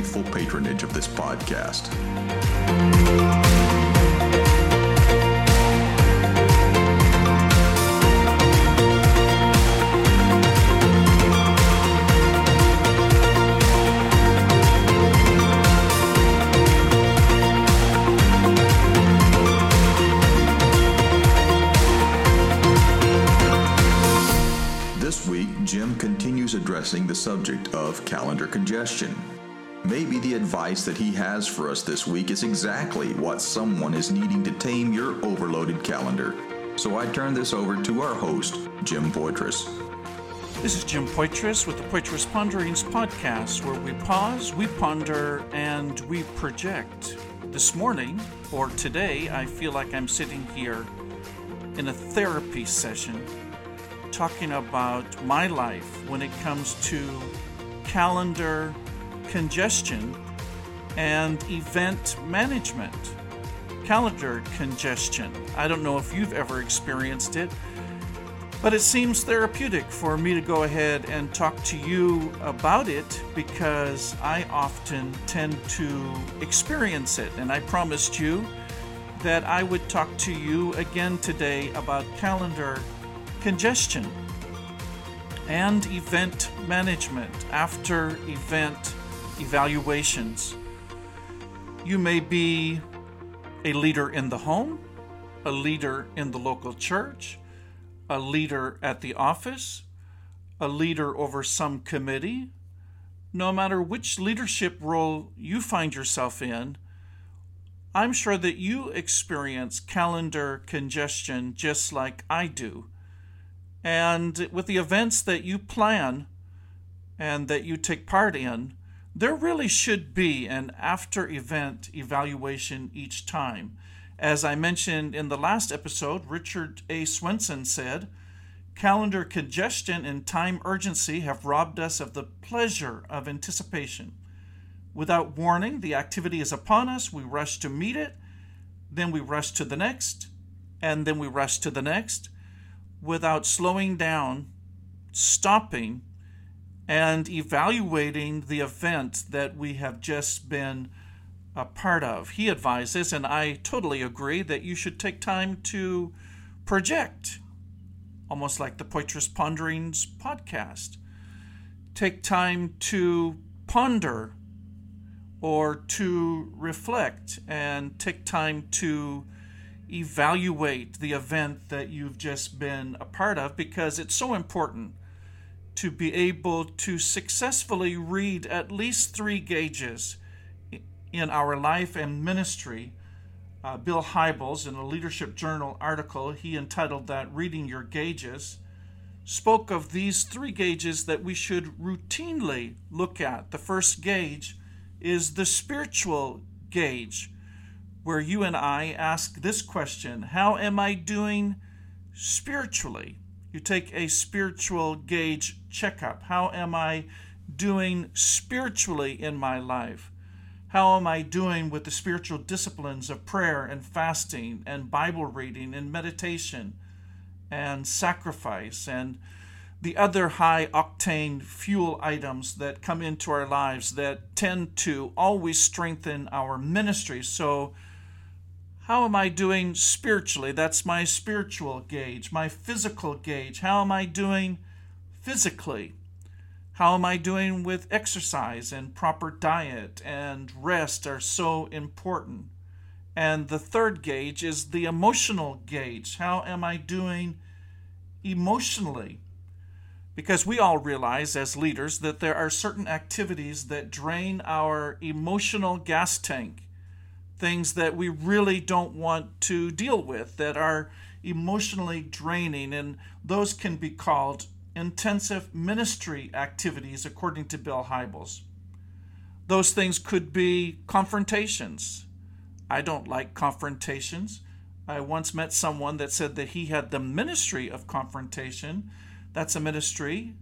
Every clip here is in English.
faithful patronage of this podcast. This week, Jim continues addressing the subject of calendar congestion. Maybe the advice that he has for us this week is exactly what someone is needing to tame your overloaded calendar. So I turn this over to our host, Jim Poitras. This is Jim Poitras with the Poitras Ponderings podcast, where we pause, we ponder, and we project. This morning, or today, I feel like I'm sitting here in a therapy session talking about my life when it comes to calendar congestion and event management. Calendar congestion. I don't know if you've ever experienced it, but it seems therapeutic for me to go ahead and talk to you about it because I often tend to experience it. And I promised you that I would talk to you again today about calendar congestion, and event management after event evaluations. You may be a leader in the home, a leader in the local church, a leader at the office, a leader over some committee. No matter which leadership role you find yourself in, I'm sure that you experience calendar congestion just like I do. And with the events that you plan and that you take part in, there really should be an after event evaluation each time. As I mentioned in the last episode, Richard A. Swenson said, Calendar congestion and time urgency have robbed us of the pleasure of anticipation. Without warning, the activity is upon us, we rush to meet it, then we rush to the next, and then we rush to the next without slowing down, stopping, and evaluating the event that we have just been a part of. He advises, and I totally agree, that you should take time to project, almost like the Poitras Ponderings podcast. Take time to ponder or to reflect and take time to evaluate the event that you've just been a part of because it's so important to be able to successfully read at least three gauges in our life and ministry. Uh, Bill Hybels, in a Leadership Journal article, he entitled that Reading Your Gauges, spoke of these three gauges that we should routinely look at. The first gauge is the spiritual gauge where you and I ask this question How am I doing spiritually? You take a spiritual gauge checkup. How am I doing spiritually in my life? How am I doing with the spiritual disciplines of prayer and fasting and Bible reading and meditation and sacrifice and the other high octane fuel items that come into our lives that tend to always strengthen our ministry? So, how am I doing spiritually? That's my spiritual gauge, my physical gauge. How am I doing physically? How am I doing with exercise and proper diet and rest are so important. And the third gauge is the emotional gauge. How am I doing emotionally? Because we all realize as leaders that there are certain activities that drain our emotional gas tank things that we really don't want to deal with that are emotionally draining, and those can be called intensive ministry activities, according to Bill Hybels. Those things could be confrontations. I don't like confrontations. I once met someone that said that he had the ministry of confrontation. That's a ministry,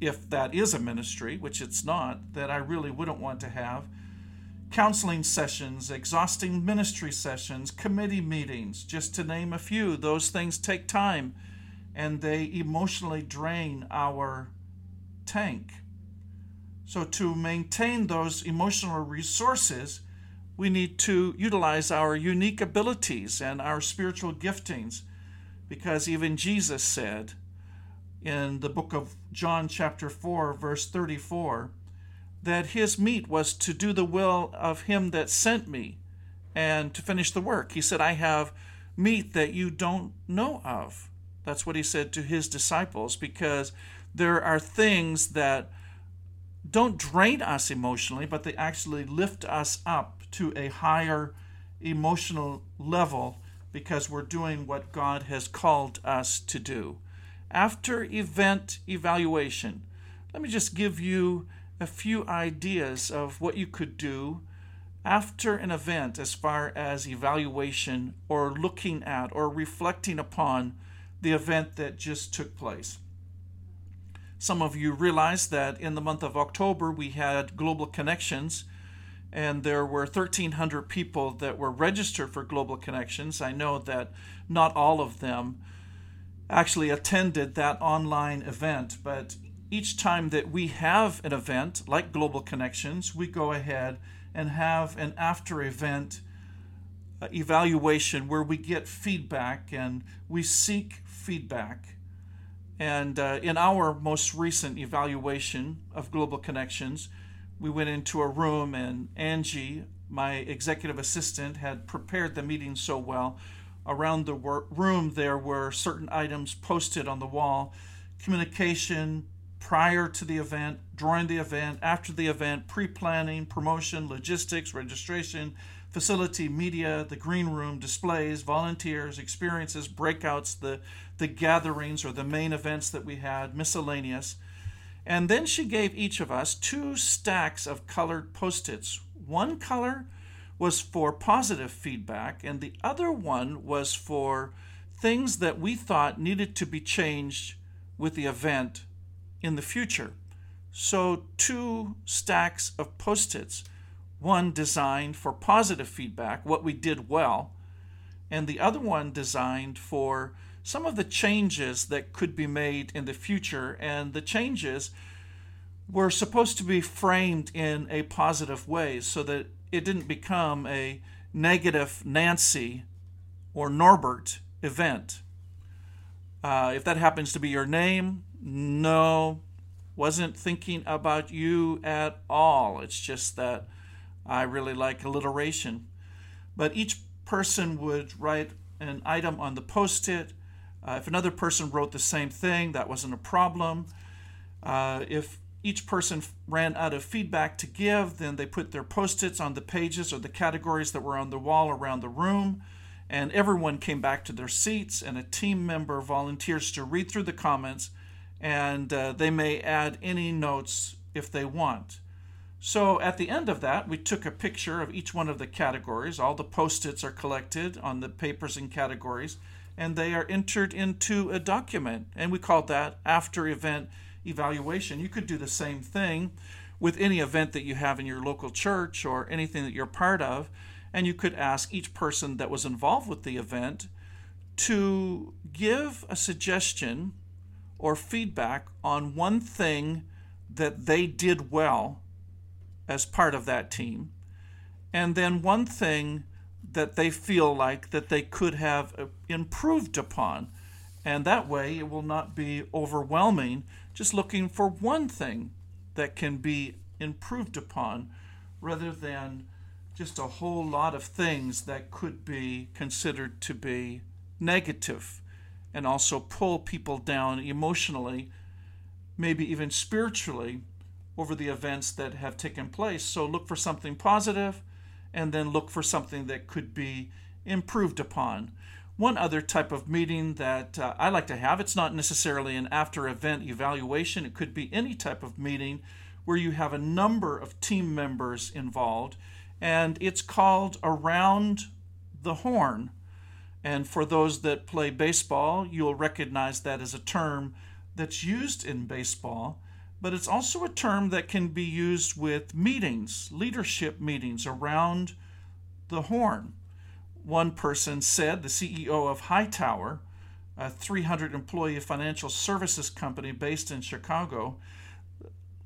if that is a ministry, which it's not, that I really wouldn't want to have counseling sessions, exhausting ministry sessions, committee meetings, just to name a few. Those things take time and they emotionally drain our tank. So, to maintain those emotional resources, we need to utilize our unique abilities and our spiritual giftings because even Jesus said in the book of John, chapter 4, verse 34, that his meat was to do the will of him that sent me and to finish the work. He said, I have meat that you don't know of. That's what he said to his disciples because there are things that don't drain us emotionally, but they actually lift us up to a higher emotional level because we're doing what God has called us to do. After event evaluation, let me just give you a few ideas of what you could do after an event as far as evaluation or looking at or reflecting upon the event that just took place. Some of you realize that in the month of October we had Global Connections and there were 1,300 people that were registered for Global Connections. I know that not all of them actually attended that online event, but each time that we have an event like Global Connections, we go ahead and have an after event uh, evaluation where we get feedback and we seek feedback. And uh, in our most recent evaluation of Global Connections, we went into a room, and Angie, my executive assistant, had prepared the meeting so well. Around the room, there were certain items posted on the wall communication prior to the event, during the event, after the event, pre planning, promotion, logistics, registration, facility, media, the green room, displays, volunteers, experiences, breakouts, the, the gatherings or the main events that we had, miscellaneous. And then she gave each of us two stacks of colored post its. One color was for positive feedback, and the other one was for things that we thought needed to be changed with the event in the future. So, two stacks of post its one designed for positive feedback, what we did well, and the other one designed for some of the changes that could be made in the future. And the changes were supposed to be framed in a positive way so that it didn't become a negative Nancy or Norbert event. Uh, if that happens to be your name, no, wasn't thinking about you at all. It's just that I really like alliteration. But each person would write an item on the post it. Uh, if another person wrote the same thing, that wasn't a problem. Uh, if each person ran out of feedback to give, then they put their post its on the pages or the categories that were on the wall around the room. And everyone came back to their seats, and a team member volunteers to read through the comments, and uh, they may add any notes if they want. So at the end of that, we took a picture of each one of the categories. All the post its are collected on the papers and categories, and they are entered into a document. And we called that after event evaluation. You could do the same thing with any event that you have in your local church or anything that you're part of. And you could ask each person that was involved with the event to give a suggestion or feedback on one thing that they did well as part of that team. And then one thing that they feel like that they could have uh, improved upon. And that way it will not be overwhelming, just looking for one thing that can be improved upon rather than just a whole lot of things that could be considered to be negative and also pull people down emotionally, maybe even spiritually over the events that have taken place. So look for something positive and then look for something that could be improved upon. One other type of meeting that uh, I like to have, it's not necessarily an after event evaluation, it could be any type of meeting where you have a number of team members involved, and it's called Around the Horn. And for those that play baseball, you'll recognize that as a term that's used in baseball but it's also a term that can be used with meetings, leadership meetings around the horn. One person said, the CEO of Hightower, a 300 employee financial services company based in Chicago,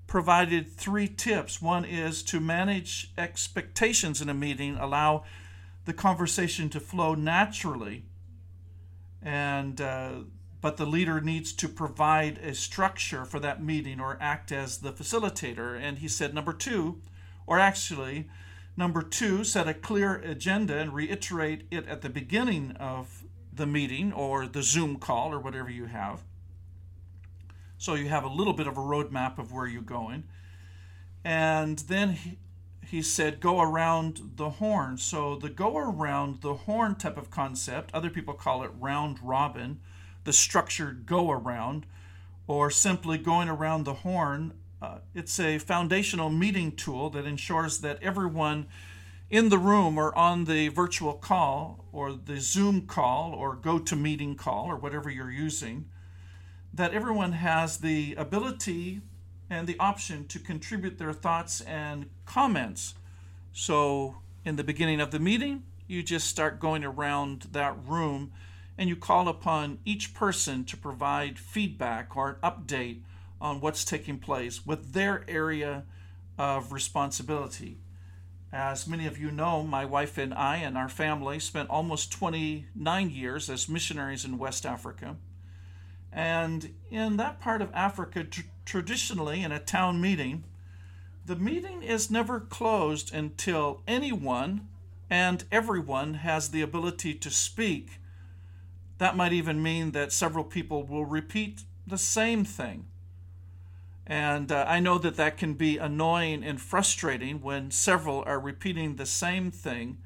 provided three tips. One is to manage expectations in a meeting, allow the conversation to flow naturally, and uh, but the leader needs to provide a structure for that meeting or act as the facilitator. And he said, number two, or actually, number two, set a clear agenda and reiterate it at the beginning of the meeting or the Zoom call or whatever you have. So you have a little bit of a roadmap of where you're going. And then he, said, go around the horn. So the go around the horn type of concept, other people call it round robin, the structured go around, or simply going around the horn. Uh, it's a foundational meeting tool that ensures that everyone in the room or on the virtual call or the Zoom call or GoToMeeting call or whatever you're using that everyone has the ability and the option to contribute their thoughts and comments. So, in the beginning of the meeting, you just start going around that room and you call upon each person to provide feedback or an update on what's taking place with their area of responsibility. As many of you know, my wife and I and our family spent almost 29 years as missionaries in West Africa. And in that part of Africa, traditionally in a town meeting, the meeting is never closed until anyone and everyone has the ability to speak. That might even mean that several people will repeat the same thing. And uh, I know that that can be annoying and frustrating when several are repeating the same thing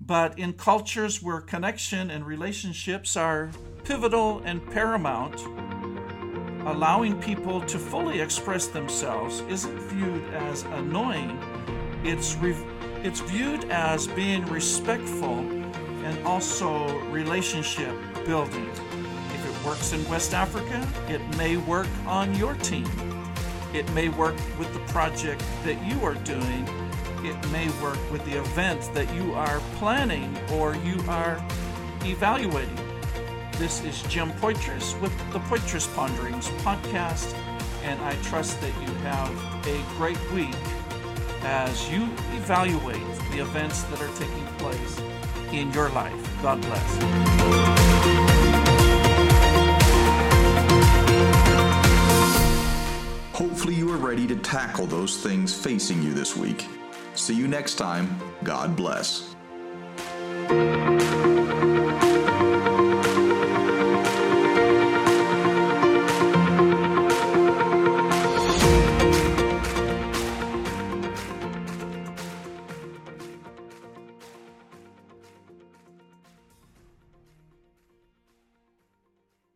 but in cultures where connection and relationships are pivotal and paramount, allowing people to fully express themselves isn't viewed as annoying. It's, re- it's viewed as being respectful and also relationship building. If it works in West Africa, it may work on your team. It may work with the project that you are doing it may work with the event that you are planning or you are evaluating. This is Jim Poitras with the Poitras Ponderings podcast, and I trust that you have a great week as you evaluate the events that are taking place in your life. God bless. Hopefully, you are ready to tackle those things facing you this week. See you next time. God bless.